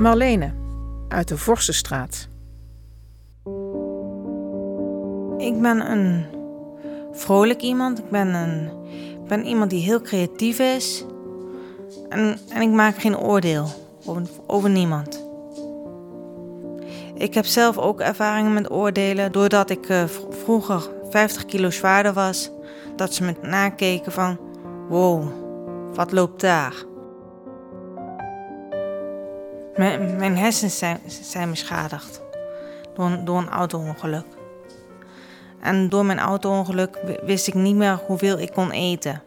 Marlene uit de Vorstenstraat. Ik ben een vrolijk iemand. Ik ben, een, ben iemand die heel creatief is. En, en ik maak geen oordeel over, over niemand. Ik heb zelf ook ervaringen met oordelen. Doordat ik uh, vroeger 50 kilo zwaarder was. Dat ze me nakeken van... Wow, wat loopt daar? Mijn, hersens zijn, zijn beschadigd. Door, door een auto-ongeluk. En door mijn auto-ongeluk wist ik niet meer hoeveel ik kon eten.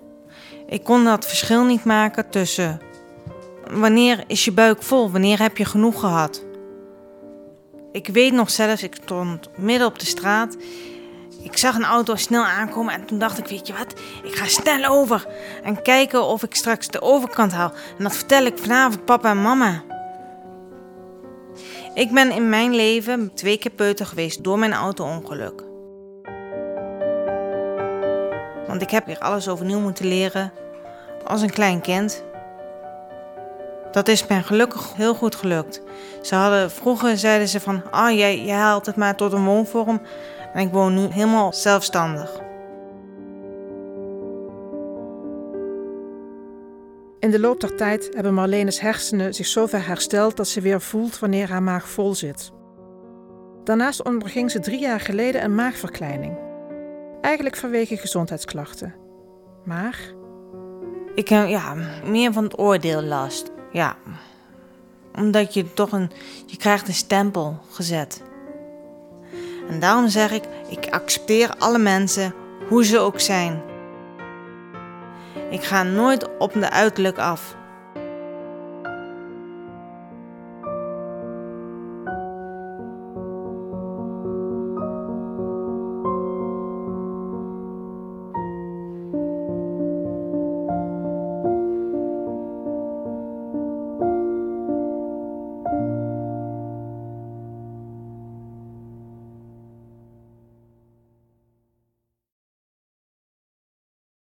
Ik kon dat verschil niet maken tussen wanneer is je buik vol, wanneer heb je genoeg gehad. Ik weet nog zelfs, ik stond midden op de straat. Ik zag een auto snel aankomen en toen dacht ik, weet je wat, ik ga snel over en kijken of ik straks de overkant haal. En dat vertel ik vanavond papa en mama. Ik ben in mijn leven twee keer peuter geweest door mijn auto-ongeluk. Want ik heb weer alles overnieuw moeten leren als een klein kind. Dat is mij gelukkig heel goed gelukt. Ze hadden, vroeger zeiden ze van, ah, oh, jij, jij haalt het maar tot een woonvorm. En ik woon nu helemaal zelfstandig. In de loop der tijd hebben Marlene's hersenen zich zover hersteld dat ze weer voelt wanneer haar maag vol zit. Daarnaast onderging ze drie jaar geleden een maagverkleining. Eigenlijk vanwege gezondheidsklachten. Maar. Ik heb ja, meer van het oordeel last. Ja. Omdat je toch een. Je krijgt een stempel gezet. En daarom zeg ik: ik accepteer alle mensen, hoe ze ook zijn. Ik ga nooit op de uiterlijk af.